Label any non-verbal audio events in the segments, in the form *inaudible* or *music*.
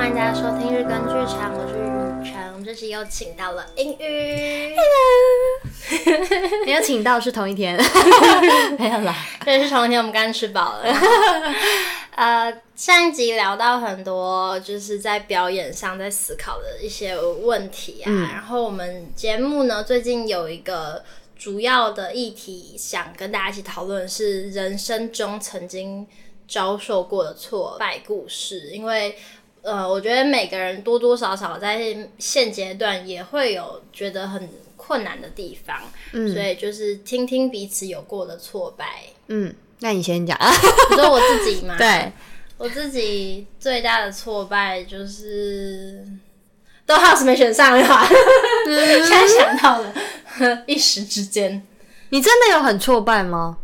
欢迎大家收听日更剧场，我是雨辰，这期又请到了英语，Hello，*laughs* 没有请到是同一天，*laughs* 没有啦，对，是同一天，我们刚刚吃饱了。*laughs* 呃，上一集聊到很多，就是在表演上在思考的一些问题啊，嗯、然后我们节目呢最近有一个主要的议题，想跟大家一起讨论是人生中曾经遭受过的挫败故事，因为。呃，我觉得每个人多多少少在现阶段也会有觉得很困难的地方，嗯，所以就是听听彼此有过的挫败。嗯，那你先讲啊。你说我自己吗？*laughs* 对，我自己最大的挫败就是都 House 没选上的话，现在想到了，*laughs* 一时之间，你真的有很挫败吗？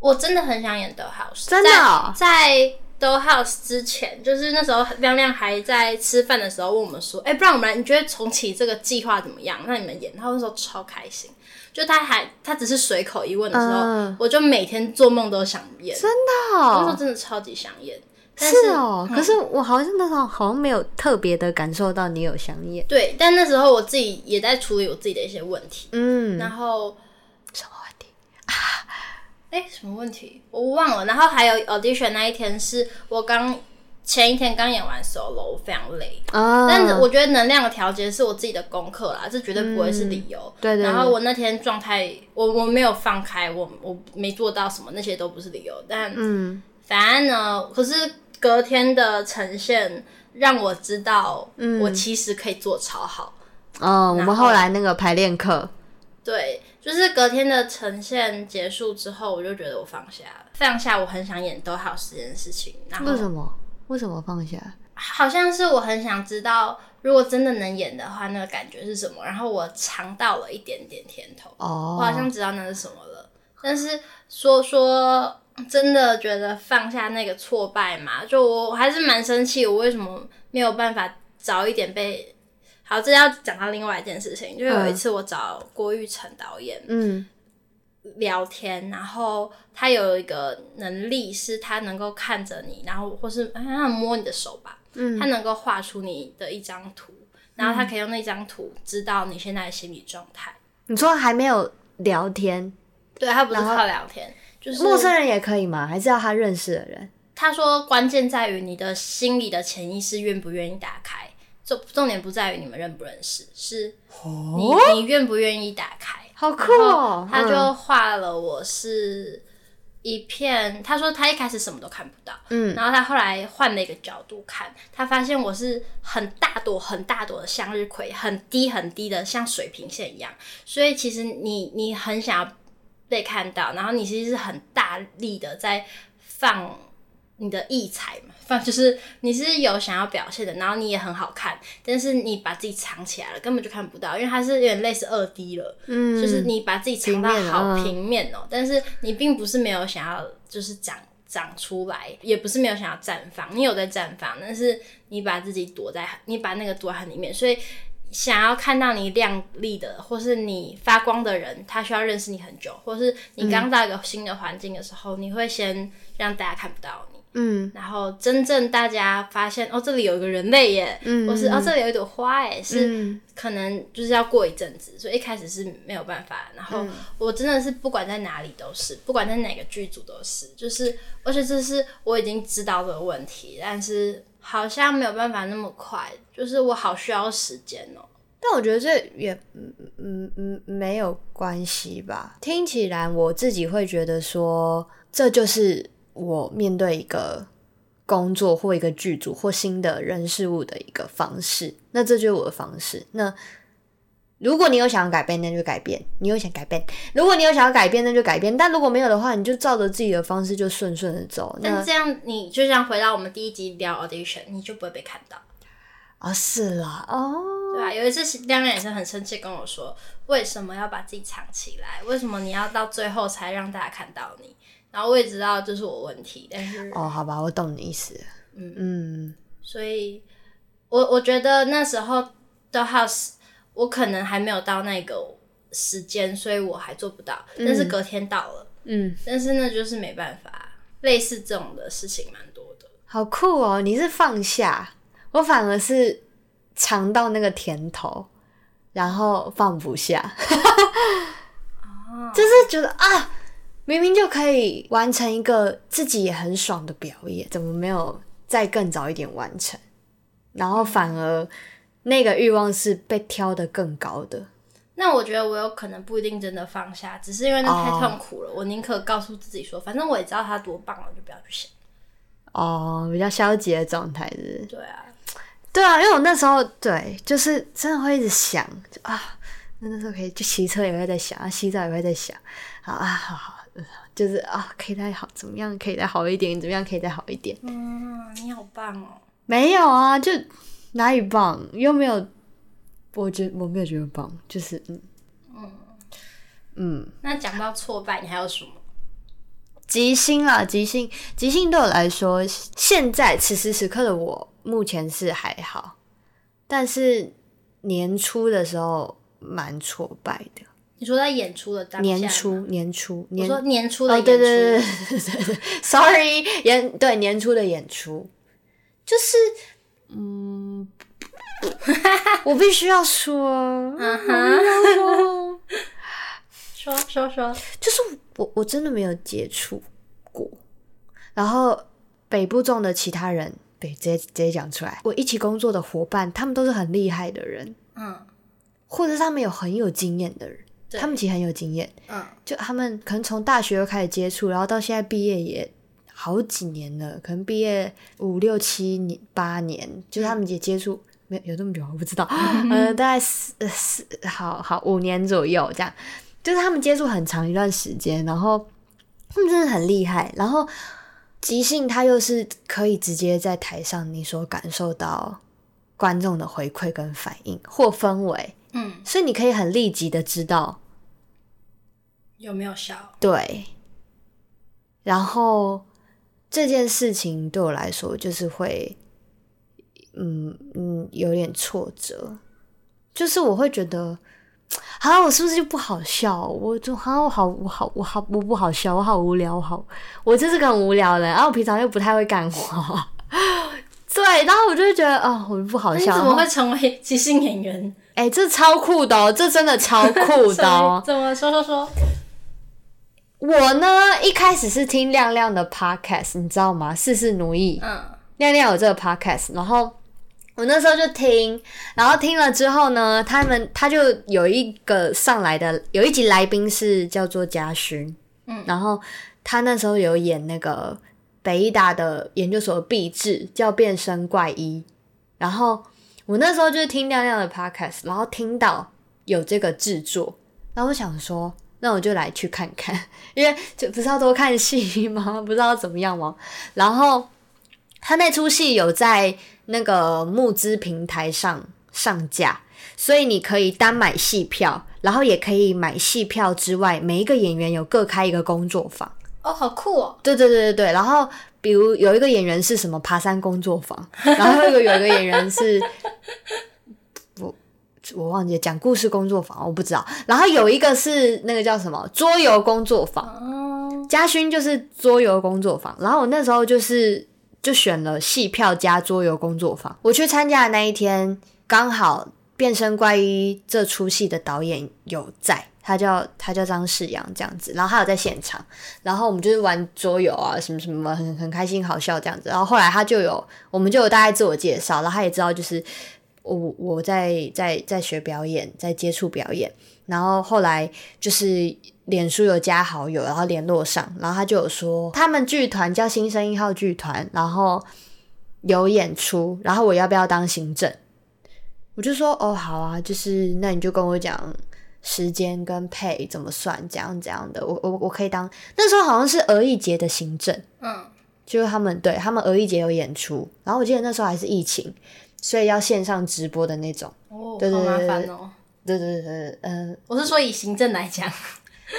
我真的很想演的 House，真的哦，在。都 House 之前，就是那时候亮亮还在吃饭的时候问我们说：“哎、欸，不然我们来，你觉得重启这个计划怎么样？让你们演。”他那时候超开心，就他还他只是随口一问的时候，嗯、我就每天做梦都想演，真的、哦，那时候真的超级想演。是，是哦，嗯、可是我好像那时候好像没有特别的感受到你有想演。对，但那时候我自己也在处理我自己的一些问题。嗯，然后。哎、欸，什么问题？我忘了。然后还有 audition 那一天，是我刚前一天刚演完 solo，我非常累。哦、但是我觉得能量的调节是我自己的功课啦，这绝对不会是理由。嗯、对，对对。然后我那天状态，我我没有放开，我我没做到什么，那些都不是理由。但嗯，反正呢，可是隔天的呈现让我知道，我其实可以做超好。嗯、哦，我们后来那个排练课，对。就是隔天的呈现结束之后，我就觉得我放下了，放下我很想演都好这件事情。然后为什么？为什么放下？好像是我很想知道，如果真的能演的话，那个感觉是什么。然后我尝到了一点点甜头，哦，我好像知道那是什么了。但是说说真的，觉得放下那个挫败嘛，就我还是蛮生气，我为什么没有办法早一点被。好，这要讲到另外一件事情，就有一次我找郭玉成导演，嗯，聊天，然后他有一个能力是他能够看着你，然后或是他摸你的手吧，嗯，他能够画出你的一张图，然后他可以用那张图知道你现在的心理状态。你说还没有聊天？对，他不是靠聊天，就是陌生人也可以吗？还是要他认识的人？他说关键在于你的心里的潜意识愿不愿意打开。重重点不在于你们认不认识，是你、哦、你愿不愿意打开。好酷哦！他就画了我是一片，嗯、他说他一开始什么都看不到，嗯，然后他后来换了一个角度看，他发现我是很大朵很大朵的向日葵，很低很低的像水平线一样，所以其实你你很想要被看到，然后你其实是很大力的在放。你的异彩嘛，反正就是你是有想要表现的，然后你也很好看，但是你把自己藏起来了，根本就看不到，因为它是有点类似二 D 了，嗯，就是你把自己藏到好平面哦、喔，但是你并不是没有想要就是长长出来，也不是没有想要绽放，你有在绽放，但是你把自己躲在，你把那个躲在很里面，所以想要看到你亮丽的，或是你发光的人，他需要认识你很久，或是你刚到一个新的环境的时候，嗯、你会先让大家看不到你。嗯，然后真正大家发现哦，这里有一个人类耶，嗯，或是哦，这里有一朵花耶，是可能就是要过一阵子，所以一开始是没有办法。然后我真的是不管在哪里都是，不管在哪个剧组都是，就是而且这是我已经知道的问题，但是好像没有办法那么快，就是我好需要时间哦。但我觉得这也嗯嗯嗯没有关系吧？听起来我自己会觉得说这就是。我面对一个工作或一个剧组或新的人事物的一个方式，那这就是我的方式。那如果你有想要改变，那就改变；你有想改变，如果你有想要改变，那就改变。但如果没有的话，你就照着自己的方式就顺顺的走。那这样，你就像回到我们第一集聊 audition，你就不会被看到啊？是啦，哦，对啊。有一次亮亮也是很生气跟我说，为什么要把自己藏起来？为什么你要到最后才让大家看到你？然后我也知道这是我问题，但是哦，好吧，我懂你意思。嗯嗯，所以我我觉得那时候的 house 我可能还没有到那个时间，所以我还做不到。嗯、但是隔天到了，嗯，但是那就是没办法。类似这种的事情蛮多的。好酷哦！你是放下，我反而是尝到那个甜头，然后放不下，*laughs* 就是觉得啊，明明就可以完成一个自己也很爽的表演，怎么没有再更早一点完成？然后反而那个欲望是被挑得更高的。那我觉得我有可能不一定真的放下，只是因为那太痛苦了。Oh. 我宁可告诉自己说，反正我也知道他多棒了，就不要去想。哦，oh, 比较消极的状态是？对啊，对啊，因为我那时候对，就是真的会一直想，就啊，那那时候可以就骑车也会在想，啊，洗澡也会在想，好啊，好好，就是啊，可以再好，怎么样可以再好一点？怎么样可以再好一点？嗯，你好棒哦。没有啊，就哪里棒？又没有。我觉我没有觉得棒，就是嗯嗯嗯。那讲到挫败，你还有什么？即兴啊，即兴，即兴对我来说，现在此时此刻的我，目前是还好，但是年初的时候蛮挫败的。你说在演出的当下？年初，年初，年我说年初的演出。哦，对对对对对对，sorry，演对年初的演出，就是嗯。我必须要说，*laughs* 嗯哼，*laughs* 说说说，就是我我真的没有接触过，然后北部中的其他人，对，直接直接讲出来，我一起工作的伙伴，他们都是很厉害的人，嗯，或者是他们有很有经验的人，对他们其实很有经验，嗯，就他们可能从大学就开始接触，然后到现在毕业也好几年了，可能毕业五六七年八年，就是他们也接触。没有这么久，我不知道。*laughs* 呃，大概四四好好五年左右这样，就是他们接触很长一段时间，然后他们真的很厉害。然后即兴，他又是可以直接在台上，你所感受到观众的回馈跟反应或氛围，嗯，所以你可以很立即的知道有没有效。对，然后这件事情对我来说就是会。嗯嗯，有点挫折，就是我会觉得，啊，我是不是就不好笑？我就好，我好，我好，我好，我不好笑，我好无聊，我好，我就是个很无聊的人，然后我平常又不太会干活，对，然后我就会觉得，哦，我不好笑。你怎么会成为即兴演员？哎、欸，这超酷的哦，这真的超酷的哦。*laughs* 怎么说说说？我呢，一开始是听亮亮的 podcast，你知道吗？事事奴役。嗯，亮亮有这个 podcast，然后。我那时候就听，然后听了之后呢，他们他就有一个上来的，有一集来宾是叫做嘉勋，嗯，然后他那时候有演那个北艺大的研究所的毕制，叫《变身怪医》，然后我那时候就是听亮亮的 podcast，然后听到有这个制作，然后我想说，那我就来去看看，*laughs* 因为就不是要多看戏吗？*laughs* 不知道怎么样吗？然后他那出戏有在。那个募资平台上上架，所以你可以单买戏票，然后也可以买戏票之外，每一个演员有各开一个工作坊。哦，好酷哦！对对对对对，然后比如有一个演员是什么爬山工作坊，然后有一个有一个演员是，我我忘记讲故事工作坊，我不知道。然后有一个是那个叫什么桌游工作坊，哦，嘉勋就是桌游工作坊。然后我那时候就是。就选了戏票加桌游工作坊。我去参加的那一天，刚好《变身怪医》这出戏的导演有在，他叫他叫张世阳这样子，然后他有在现场，然后我们就是玩桌游啊，什么什么，很很开心好笑这样子。然后后来他就有，我们就有大概自我介绍，然后他也知道就是我我在在在学表演，在接触表演，然后后来就是。脸书有加好友，然后联络上，然后他就有说他们剧团叫新生一号剧团，然后有演出，然后我要不要当行政？我就说哦好啊，就是那你就跟我讲时间跟配怎么算，这样这样的，我我我可以当。那时候好像是儿艺节的行政，嗯，就是他们对他们儿艺节有演出，然后我记得那时候还是疫情，所以要线上直播的那种，哦，对对对，好麻烦哦，对对对，嗯、呃，我是说以行政来讲。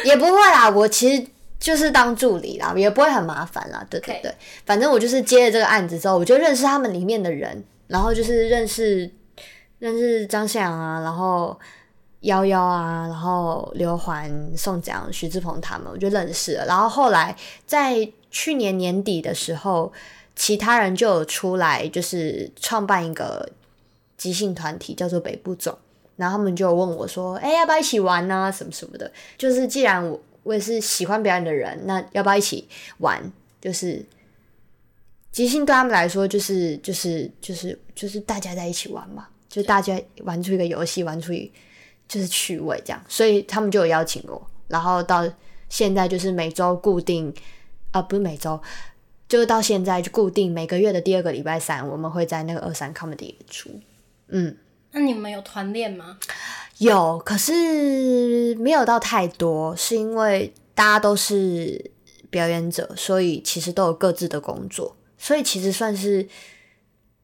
也不会啦，我其实就是当助理啦，也不会很麻烦啦，对对对.反正我就是接了这个案子之后，我就认识他们里面的人，然后就是认识认识张向阳啊，然后幺幺啊，然后刘环、宋江、徐志鹏他们，我就认识了。然后后来在去年年底的时候，其他人就有出来，就是创办一个即兴团体，叫做北部总。然后他们就问我说：“哎、要不要一起玩呢、啊？什么什么的？就是既然我我也是喜欢表演的人，那要不要一起玩？就是即兴对他们来说，就是就是就是就是大家在一起玩嘛，就大家玩出一个游戏，玩出一就是趣味这样。所以他们就有邀请我，然后到现在就是每周固定啊，不是每周，就是到现在就固定每个月的第二个礼拜三，我们会在那个二三 comedy 演出，嗯。”那你们有团练吗？有，可是没有到太多，是因为大家都是表演者，所以其实都有各自的工作，所以其实算是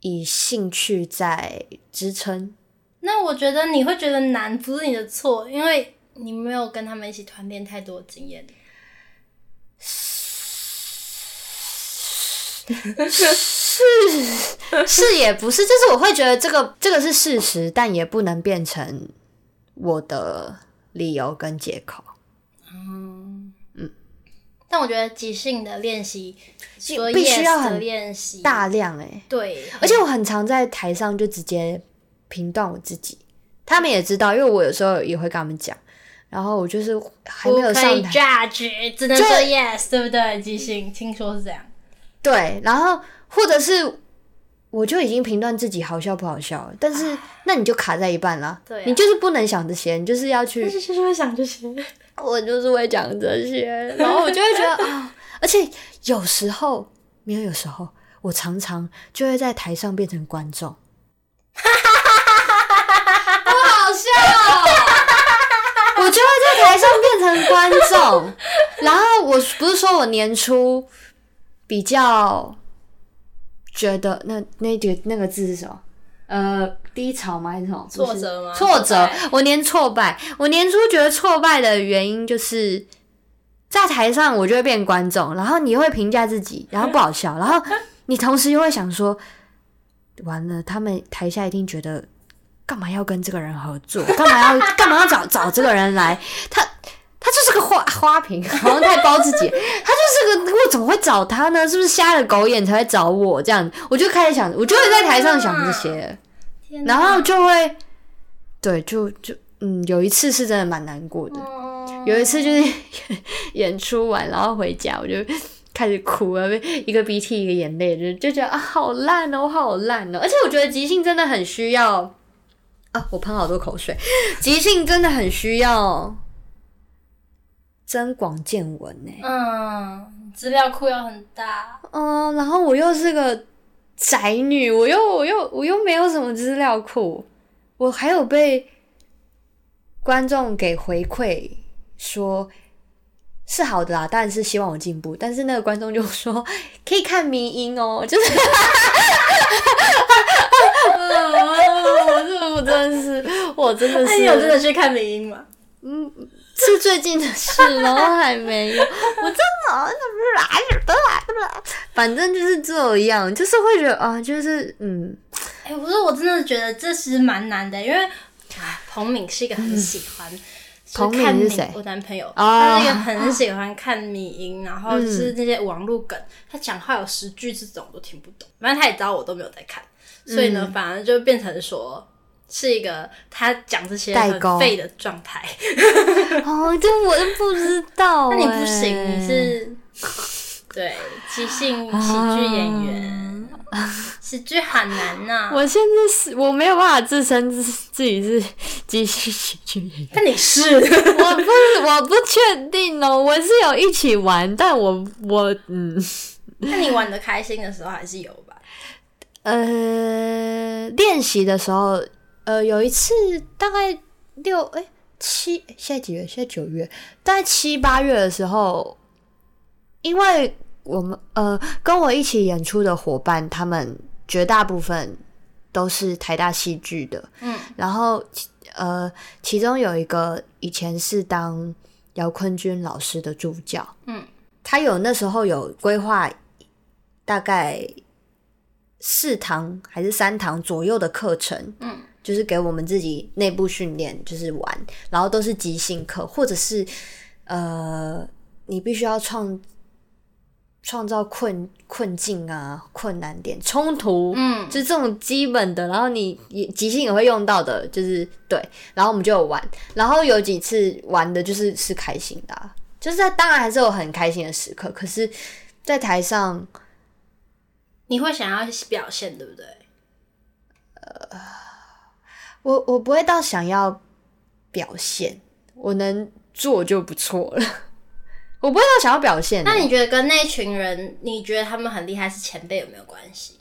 以兴趣在支撑。那我觉得你会觉得难，不是你的错，因为你没有跟他们一起团练太多的经验。是是也不是，就是我会觉得这个这个是事实，但也不能变成我的理由跟借口。嗯嗯，但我觉得即兴的练习必须要很练习大量哎、欸，对，而且我很常在台上就直接评断我自己，他们也知道，因为我有时候也会跟他们讲，然后我就是还没有上台只能说 yes，对不对？即兴听说是这样。对，然后或者是我就已经评断自己好笑不好笑了，但是那你就卡在一半了。对、啊，你就是不能想这些，你就是要去。但是就是会想这些，*laughs* 我就是会讲这些，然后我就会觉得 *laughs* 啊、哦，而且有时候没有，有时候我常常就会在台上变成观众，哈哈哈不好笑，我就会在台上变成观众，然后我不是说我年初。比较觉得那那个那个字是什么？呃，低潮吗？还是什么？挫折吗？挫折。我年挫败，我年初觉得挫败的原因就是在台上我就会变观众，然后你会评价自己，然后不好笑，然后你同时又会想说，完了，他们台下一定觉得干嘛要跟这个人合作？干嘛要干嘛要找找这个人来？他。他就是个花花瓶，*laughs* 好像太包自己。他就是个，我怎么会找他呢？是不是瞎了狗眼才会找我这样？我就开始想，我就会在台上想这些，然后就会，对，就就嗯，有一次是真的蛮难过的。有一次就是 *laughs* 演出完，然后回家，我就开始哭了，一个鼻涕一个眼泪，就就觉得啊，好烂哦，我好烂哦。而且我觉得即兴真的很需要啊，我喷好多口水。*laughs* 即兴真的很需要。增广见闻呢？嗯，资料库要很大。嗯，然后我又是个宅女，我又我又我又没有什么资料库，我还有被观众给回馈说是好的啦，当然是希望我进步。但是那个观众就说 *laughs* 可以看迷音哦，就是，*laughs* *laughs* 我我真的是我真的是，你有真的去看美音吗？嗯。是最近的事吗？我还没有，我真的，反正就是这样，就是会觉得啊，就是嗯，哎、欸，不是，我真的觉得这其实蛮难的，因为彭敏是一个很喜欢，彭敏是谁？我男朋友，他是一个很喜欢看米音，然后就是那些网络梗，他讲话有十句这种我都听不懂，反正他也知道我都没有在看，所以呢，反而就变成说。是一个他讲这些很废的状态 *laughs* 哦，这我都不知道。*laughs* 那你不行，你是对即兴喜剧演员，喜剧很难呐、啊。我现在是我没有办法自称自自己是即兴喜剧演员，但你是，*laughs* 我不是，我不确定哦。我是有一起玩，但我我嗯，那你玩的开心的时候还是有吧？呃，练习的时候。呃，有一次大概六哎七，现在几月？现在九月，大概七八月的时候，因为我们呃跟我一起演出的伙伴，他们绝大部分都是台大戏剧的，嗯，然后呃其中有一个以前是当姚坤君老师的助教，嗯，他有那时候有规划大概四堂还是三堂左右的课程，嗯。就是给我们自己内部训练，就是玩，然后都是即兴课，或者是呃，你必须要创创造困困境啊、困难点、冲突，嗯，就这种基本的，然后你也即兴也会用到的，就是对。然后我们就有玩，然后有几次玩的就是是开心的啊，就是在当然还是有很开心的时刻，可是，在台上你会想要表现，对不对？呃，我我不会到想要表现，我能做就不错了。我不会到想要表现。那你觉得跟那群人，你觉得他们很厉害是前辈有没有关系？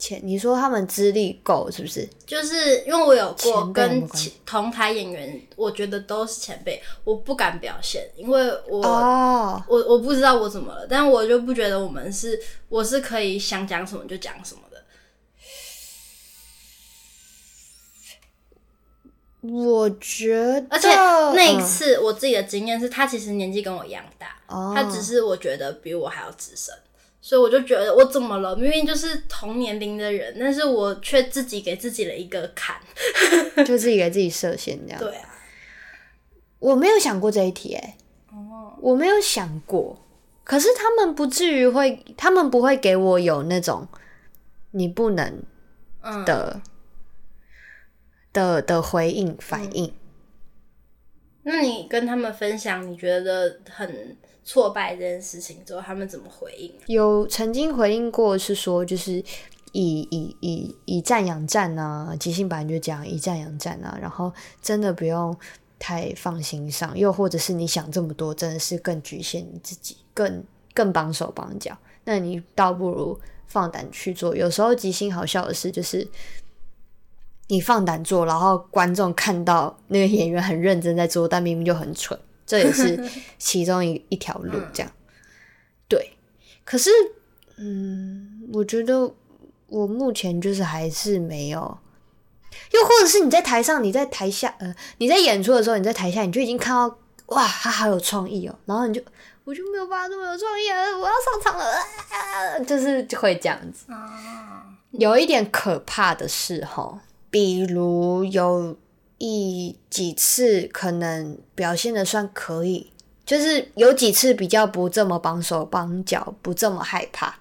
前你说他们资历够是不是？就是因为我有过跟前同台演员，我觉得都是前辈，我不敢表现，因为我、哦、我我不知道我怎么了，但我就不觉得我们是我是可以想讲什么就讲什么的。我觉得，而且那一次我自己的经验是，他其实年纪跟我一样大，哦、他只是我觉得比我还要资深，所以我就觉得我怎么了？明明就是同年龄的人，但是我却自己给自己了一个坎，*laughs* 就自己给自己设限这样。对啊，我没有想过这一题、欸，哎、哦，我没有想过，可是他们不至于会，他们不会给我有那种你不能的。嗯的的回应反应、嗯，那你跟他们分享你觉得很挫败这件事情之后，他们怎么回应？有曾经回应过是说，就是以以以以战养战啊，即兴版就讲以战养战啊，然后真的不用太放心上，又或者是你想这么多，真的是更局限你自己，更更绑手绑脚，那你倒不如放胆去做。有时候即兴好笑的事就是。你放胆做，然后观众看到那个演员很认真在做，但明明就很蠢，这也是 *laughs* 其中一一条路。这样，对。可是，嗯，我觉得我目前就是还是没有，又或者是你在台上，你在台下，呃，你在演出的时候，你在台下，你就已经看到，哇，他好有创意哦，然后你就，我就没有办法那么有创意啊，我要上场了，啊，就是就会这样子。有一点可怕的是哈。比如有一几次可能表现的算可以，就是有几次比较不这么绑手绑脚，不这么害怕，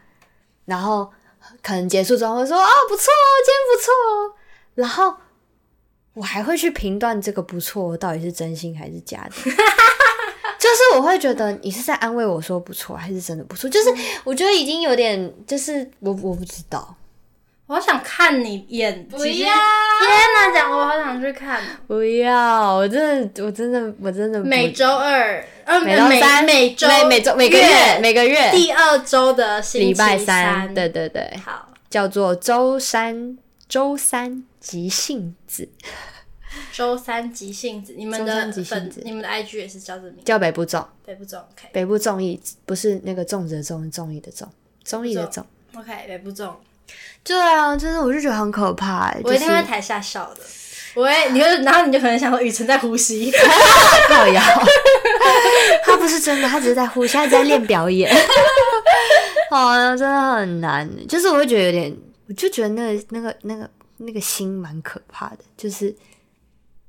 然后可能结束之后会说啊，不错哦，今天不错。哦，然后我还会去评断这个不错到底是真心还是假的，*laughs* 就是我会觉得你是在安慰我说不错还是真的不错，就是我觉得已经有点就是我我不知道。我好想看你演，不要！天哪，讲我好想去看。不要，我真的，我真的，我真的。每周二，呃，每周三，每周每每周每个月每个月。第二周的星期拜三，对对对，好，叫做周三，周三急性子，周三急性子，你们的粉，你们的 IG 也是叫这名，叫北部粽，北部粽，OK，北部综艺不是那个粽子的粽，综艺的综，综艺的综，OK，北部粽。对啊，真的，我就觉得很可怕。我一定会在台下笑的。我会，你就，然后你就可能想说雨辰在呼吸，*laughs* 造谣。*laughs* 他不是真的，他只是在呼吸，他在练表演。好 *laughs* 呀，真的很难。就是我会觉得有点，我就觉得那个、那个、那个、那个心蛮可怕的。就是，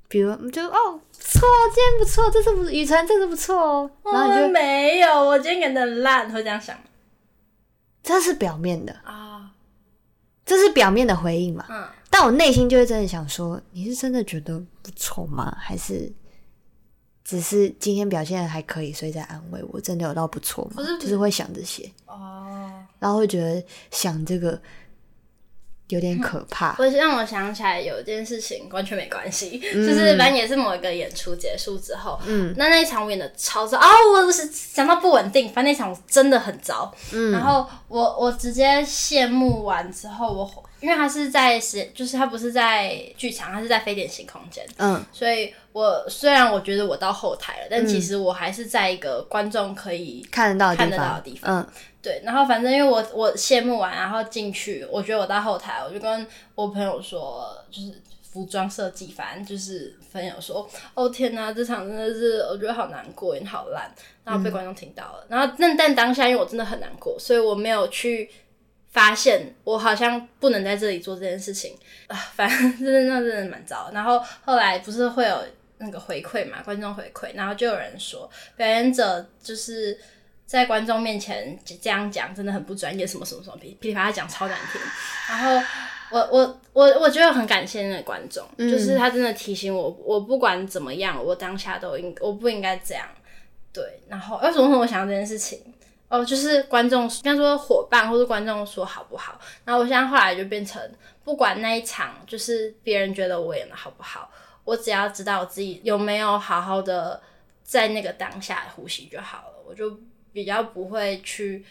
比如，就哦，错，今天不错，这次不雨辰，这次不错哦。然后你就没有，我今天演的很烂，会这样想。这是表面的啊。这是表面的回应嘛？嗯，但我内心就会真的想说，你是真的觉得不错吗？还是只是今天表现还可以，所以在安慰我？真的有到不错吗？就是会想这些哦，然后会觉得想这个有点可 *laughs* 怕。我让我想起来有一件事情，完全没关系，嗯、*laughs* 就是反正也是某一个演出结束之后，嗯，那那一场我演的超糟啊！我是想到不稳定，反正那场我真的很糟，嗯，然后我我直接谢幕完之后，我因为他是在实，就是他不是在剧场，他是在非典型空间，嗯，所以我虽然我觉得我到后台了，但其实我还是在一个观众可以看得到看得到的地方，嗯。对，然后反正因为我我谢幕完，然后进去，我觉得我到后台，我就跟我朋友说，就是服装设计，反正就是朋友说，哦天哪，这场真的是我觉得好难过，也好烂，然后被观众听到了，嗯、然后但但当下因为我真的很难过，所以我没有去发现我好像不能在这里做这件事情啊，反正真的那真的蛮糟。然后后来不是会有那个回馈嘛，观众回馈，然后就有人说表演者就是。在观众面前这样讲真的很不专业，什么什么什么，噼噼里啪啦讲超难听。然后我我我我觉得很感谢那个观众，嗯、就是他真的提醒我，我不管怎么样，我当下都应我不应该这样。对，然后为什么我想到这件事情？哦，就是观众，应该说伙伴或者观众说好不好？然后我现在后来就变成，不管那一场，就是别人觉得我演的好不好，我只要知道我自己有没有好好的在那个当下呼吸就好了，我就。比较不会去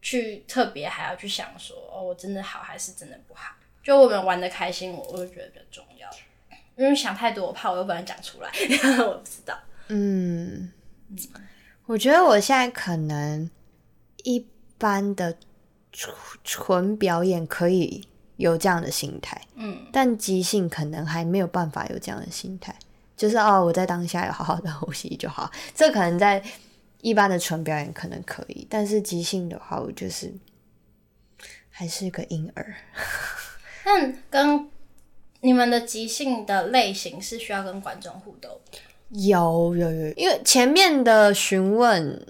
去特别还要去想说哦，我真的好还是真的不好？就我们玩得开心，我我就觉得比较重要。因为想太多，我怕我又不能讲出来，*laughs* 我不知道。嗯，我觉得我现在可能一般的纯纯表演可以有这样的心态，嗯，但即兴可能还没有办法有这样的心态，就是哦，我在当下要好好的呼吸就好。这可能在。一般的纯表演可能可以，但是即兴的话，我就是还是个婴儿。*laughs* 那跟你们的即兴的类型是需要跟观众互动？有有有，因为前面的询问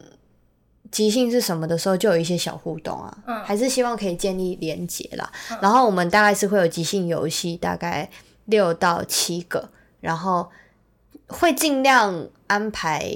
即兴是什么的时候，就有一些小互动啊，嗯，还是希望可以建立连结啦。嗯，然后我们大概是会有即兴游戏，大概六到七个，然后会尽量安排。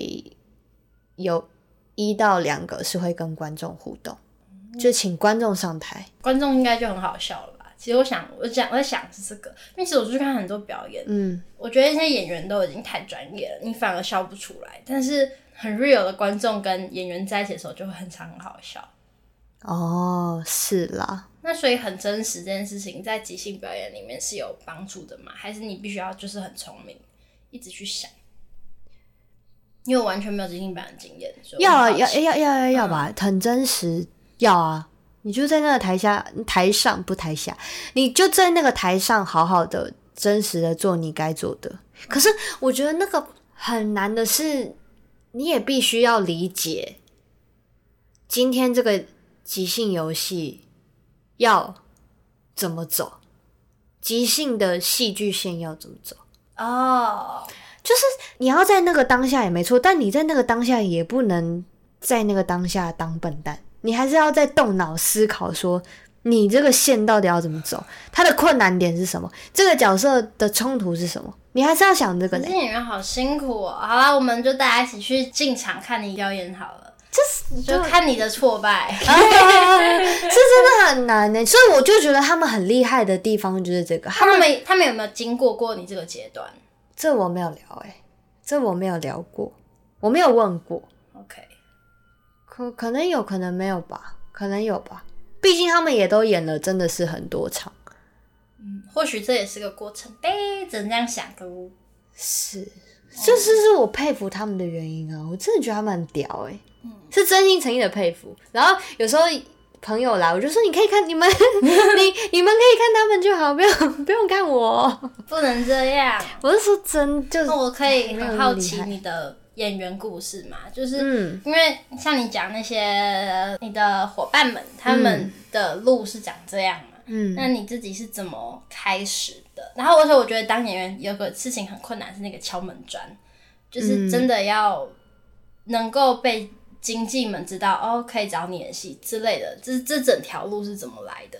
有一到两个是会跟观众互动，嗯、就请观众上台，观众应该就很好笑了吧？其实我想，我讲我在想是这个，因为其实我去看很多表演，嗯，我觉得那些演员都已经太专业了，你反而笑不出来。但是很 real 的观众跟演员在一起的时候，就会很常很好笑。哦，是啦。那所以很真实这件事情，在即兴表演里面是有帮助的吗？还是你必须要就是很聪明，一直去想？因为我完全没有即兴表演经验，要啊，要要要要要吧，嗯、很真实，要啊！你就在那个台下、台上不台下，你就在那个台上好好的、真实的做你该做的。可是我觉得那个很难的是，你也必须要理解今天这个即兴游戏要怎么走，即兴的戏剧线要怎么走哦。就是你要在那个当下也没错，但你在那个当下也不能在那个当下当笨蛋，你还是要在动脑思考，说你这个线到底要怎么走，它的困难点是什么，这个角色的冲突是什么，你还是要想这个。这演员好辛苦哦。好啦，我们就大家一起去进场看你表演好了，就是就看你的挫败，*laughs* 这真的很难呢。所以我就觉得他们很厉害的地方就是这个，他们没他们有没有经过过你这个阶段？这我没有聊诶、欸，这我没有聊过，我没有问过。OK，可可能有可能没有吧，可能有吧。毕竟他们也都演了，真的是很多场。嗯，或许这也是个过程呗，只能这样想的。是，这是是我佩服他们的原因啊！我真的觉得他们很屌诶、欸，嗯，是真心诚意的佩服。然后有时候。朋友来，我就说你可以看你们，*laughs* 你你们可以看他们就好，不用不用看我，不能这样。我是说真，就是我可以很好奇你的演员故事嘛，就是因为像你讲那些你的伙伴们，他们的路是长这样嘛，嗯，那你自己是怎么开始的？然后而且我觉得当演员有个事情很困难是那个敲门砖，就是真的要能够被。经纪们知道哦，可以找你演戏之类的，这这整条路是怎么来的？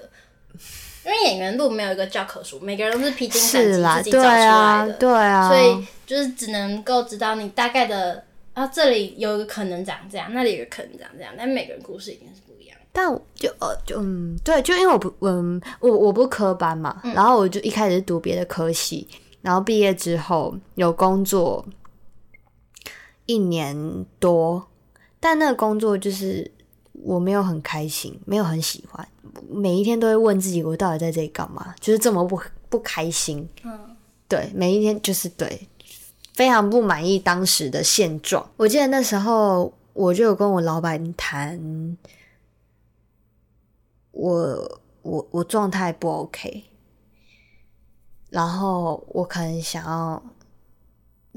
因为演员路没有一个教科书，每个人都是披荆斩棘自己找出来的，对啊，对啊，所以就是只能够知道你大概的啊，这里有一个可能长这样，那里有个可能长这样，但每个人故事一定是不一样。但就呃就嗯，对，就因为我不嗯我我不科班嘛，嗯、然后我就一开始是读别的科系，然后毕业之后有工作一年多。但那个工作就是我没有很开心，没有很喜欢，每一天都会问自己，我到底在这里干嘛？就是这么不不开心。嗯，对，每一天就是对，非常不满意当时的现状。我记得那时候我就有跟我老板谈，我我我状态不 OK，然后我可能想要。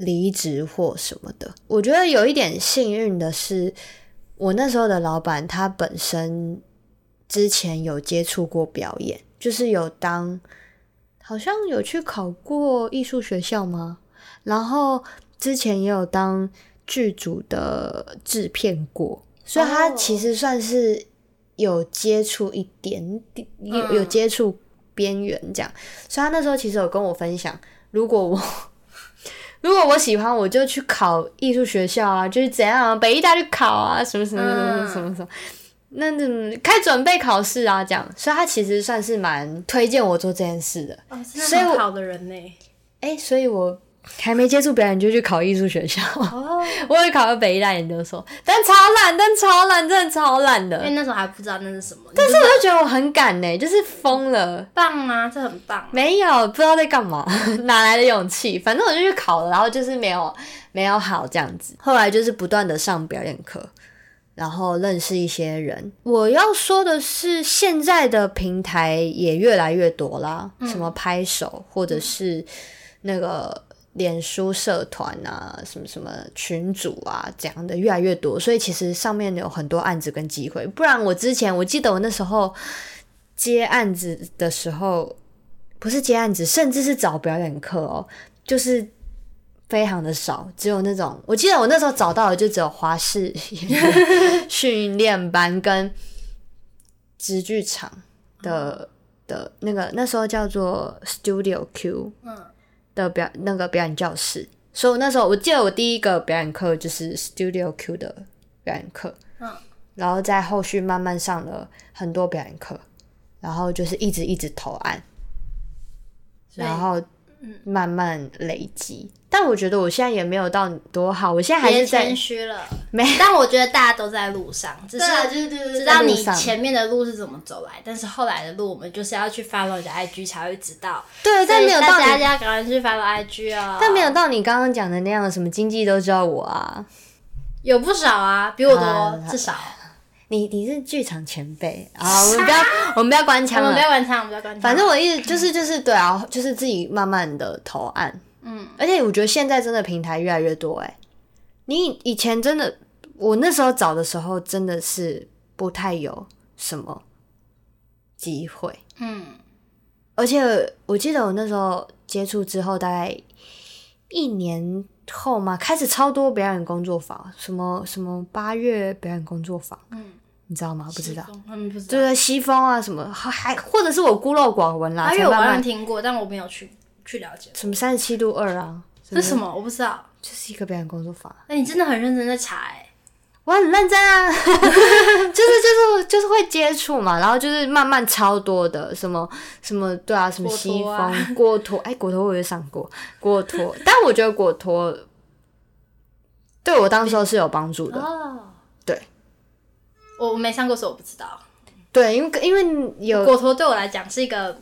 离职或什么的，我觉得有一点幸运的是，我那时候的老板他本身之前有接触过表演，就是有当，好像有去考过艺术学校吗？然后之前也有当剧组的制片过，所以他其实算是有接触一点点，有有接触边缘这样。所以他那时候其实有跟我分享，如果我如果我喜欢，我就去考艺术学校啊，就是怎样北艺大去考啊，什么什么什么什么什么。那开准备考试啊？这样，所以他其实算是蛮推荐我做这件事的。哦，是很好的人呢。哎、欸，所以我还没接触表演就去考艺术学校。哦，*laughs* 我也考了北艺大研究所，但超懒，但超懒，真的超懒的。因为那时候还不知道那是什么。但是我就觉得我很敢呢，就是疯了。棒啊，这很棒。没有，不知道在干嘛，*laughs* 哪来的勇气？反正我就去考了，然后就是没有没有好这样子。后来就是不断的上表演课。然后认识一些人。我要说的是，现在的平台也越来越多啦，嗯、什么拍手，或者是那个脸书社团啊，什么什么群组啊，这样的越来越多。所以其实上面有很多案子跟机会。不然我之前我记得我那时候接案子的时候，不是接案子，甚至是找表演课哦，就是。非常的少，只有那种，我记得我那时候找到的就只有华视训练班跟直剧场的的那个，那时候叫做 Studio Q 的表那个表演教室，所以那时候我记得我第一个表演课就是 Studio Q 的表演课，嗯然后在后续慢慢上了很多表演课，然后就是一直一直投案，然后。慢慢累积，但我觉得我现在也没有到多好，我现在还是在谦虚了。没，但我觉得大家都在路上，只是知道你前面的路是怎么走来，但是后来的路我们就是要去 follow 你的 IG 才会知道。对，但没有到大家赶快去 follow IG 哦。但没有到你刚刚讲的那样，什么经济都知道我啊，有不少啊，比我多至少。你你是剧场前辈啊！*laughs* 我们不要，我们不要关枪了。我们不要关枪，我们不要关枪。反正我意思就是就是对啊，就是自己慢慢的投案。嗯，而且我觉得现在真的平台越来越多哎。你以前真的，我那时候找的时候真的是不太有什么机会。嗯，而且我记得我那时候接触之后，大概一年后嘛，开始超多表演工作坊，什么什么八月表演工作坊。嗯。你知道吗？不知道，他们不知道。对对，西风啊什么，还或者是我孤陋寡闻啦。因为我好像听过，但我没有去去了解。什么三十七度二啊？这是什么？我不知道。就是一个表演工作坊。那你真的很认真在查哎。我很认真啊，*laughs* 就是就是就是会接触嘛，然后就是慢慢超多的什么什么对啊，什么西风、果陀，哎，果陀我也上过果陀，但我觉得果陀对我当时候是有帮助的。对。*laughs* 我没上过，所以我不知道。对，因为因为有果陀对我来讲是一个，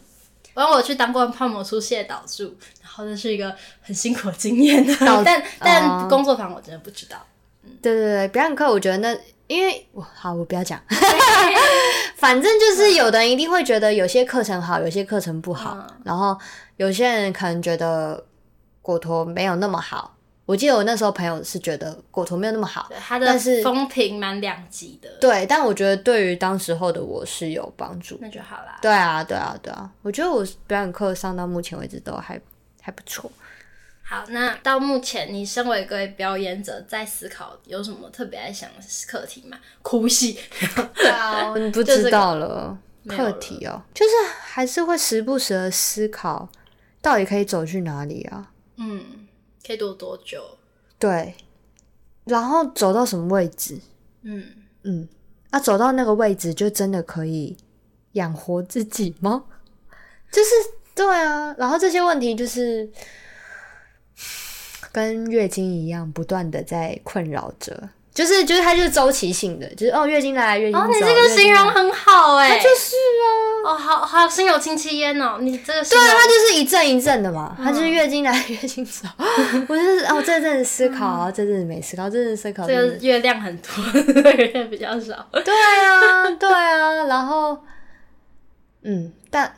然后我去当过泡沫出现导助，然后这是一个很辛苦的经验。导但但工作坊我真的不知道。嗯、对对对，表演课我觉得那因为我好，我不要讲，*laughs* 反正就是有的人一定会觉得有些课程好，有些课程不好，嗯、然后有些人可能觉得果陀没有那么好。我记得我那时候朋友是觉得果图没有那么好，他的风评蛮两极的。对，但我觉得对于当时候的我是有帮助。那就好啦。对啊，对啊，对啊，我觉得我表演课上到目前为止都还还不错。好，那到目前你身为一个表演者，在思考有什么特别爱想的课题吗？哭戏？*laughs* 对啊，你不知道了。课题哦，就是还是会时不时的思考，到底可以走去哪里啊？嗯。可以多多久？对，然后走到什么位置？嗯嗯，啊，走到那个位置就真的可以养活自己吗？*laughs* 就是对啊，然后这些问题就是跟月经一样，不断的在困扰着。就是就是它就是周期性的，就是哦月经来月经走。哦，你这个形容很好哎，它就是啊，哦好好心有戚戚焉哦，你这个对啊，它就是一阵一阵的嘛，它就是月经来月经走。我就是哦这阵子思考啊，这阵子没思考，这阵子思考。这个月亮很多，*laughs* 月亮比较少。对啊对啊，然后嗯，但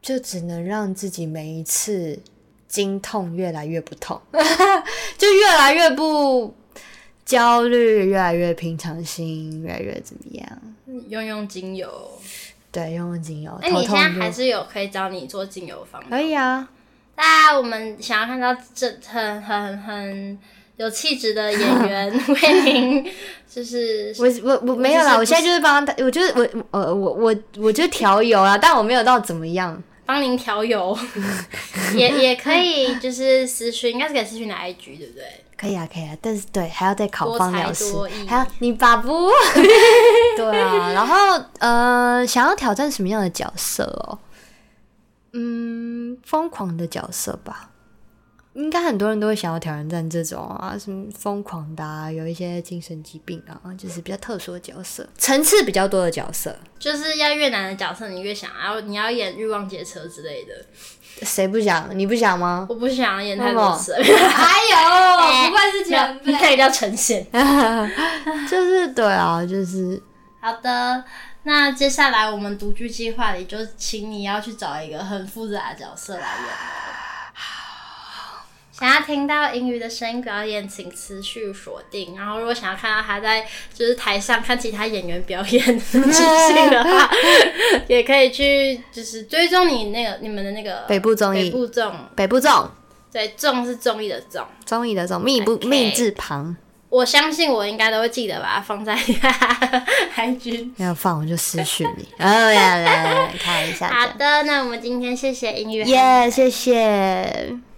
就只能让自己每一次经痛越来越不痛，*laughs* 就越来越不。焦虑越来越平常心，越来越怎么样？用用精油，对，用用精油。那你现在还是有可以找你做精油方？可以啊。大家我们想要看到这很很很有气质的演员 *laughs* 为您，就是我我我没有啦，我现在就是帮他，我就是我呃我我我就调油啊，但我没有到怎么样，帮您调油，*laughs* 也也可以，就是私讯，应该是可以私讯的 IG 对不对？可以啊，可以啊，但是对还要再考方疗师，多多还要你爸不？*laughs* 对啊，然后呃，想要挑战什么样的角色哦？嗯，疯狂的角色吧。应该很多人都会想要挑战这种啊，什么疯狂的啊，有一些精神疾病啊，就是比较特殊的角色，层次比较多的角色，就是要越难的角色，你越想要，你要演欲望劫车之类的，谁不想？你不想吗？我不想演太多次。还有，*laughs* 不愧是前辈，那个叫呈现，*laughs* 就是对啊，就是好的。那接下来我们独居计划里就请你要去找一个很复杂的角色来演。想要听到英语的声音表演，请持续锁定。然后，如果想要看到他在就是台上看其他演员表演即兴的话，*laughs* 也可以去就是追踪你那个你们的那个北部综艺，北部综，北部综，对，综是综艺的综，综艺的综，密不密字旁。我相信我应该都会记得把它放在 *laughs* 海军。要放我就失去你。*laughs* 哦，来来来看一下。好的，那我们今天谢谢音乐，耶，yeah, 谢谢。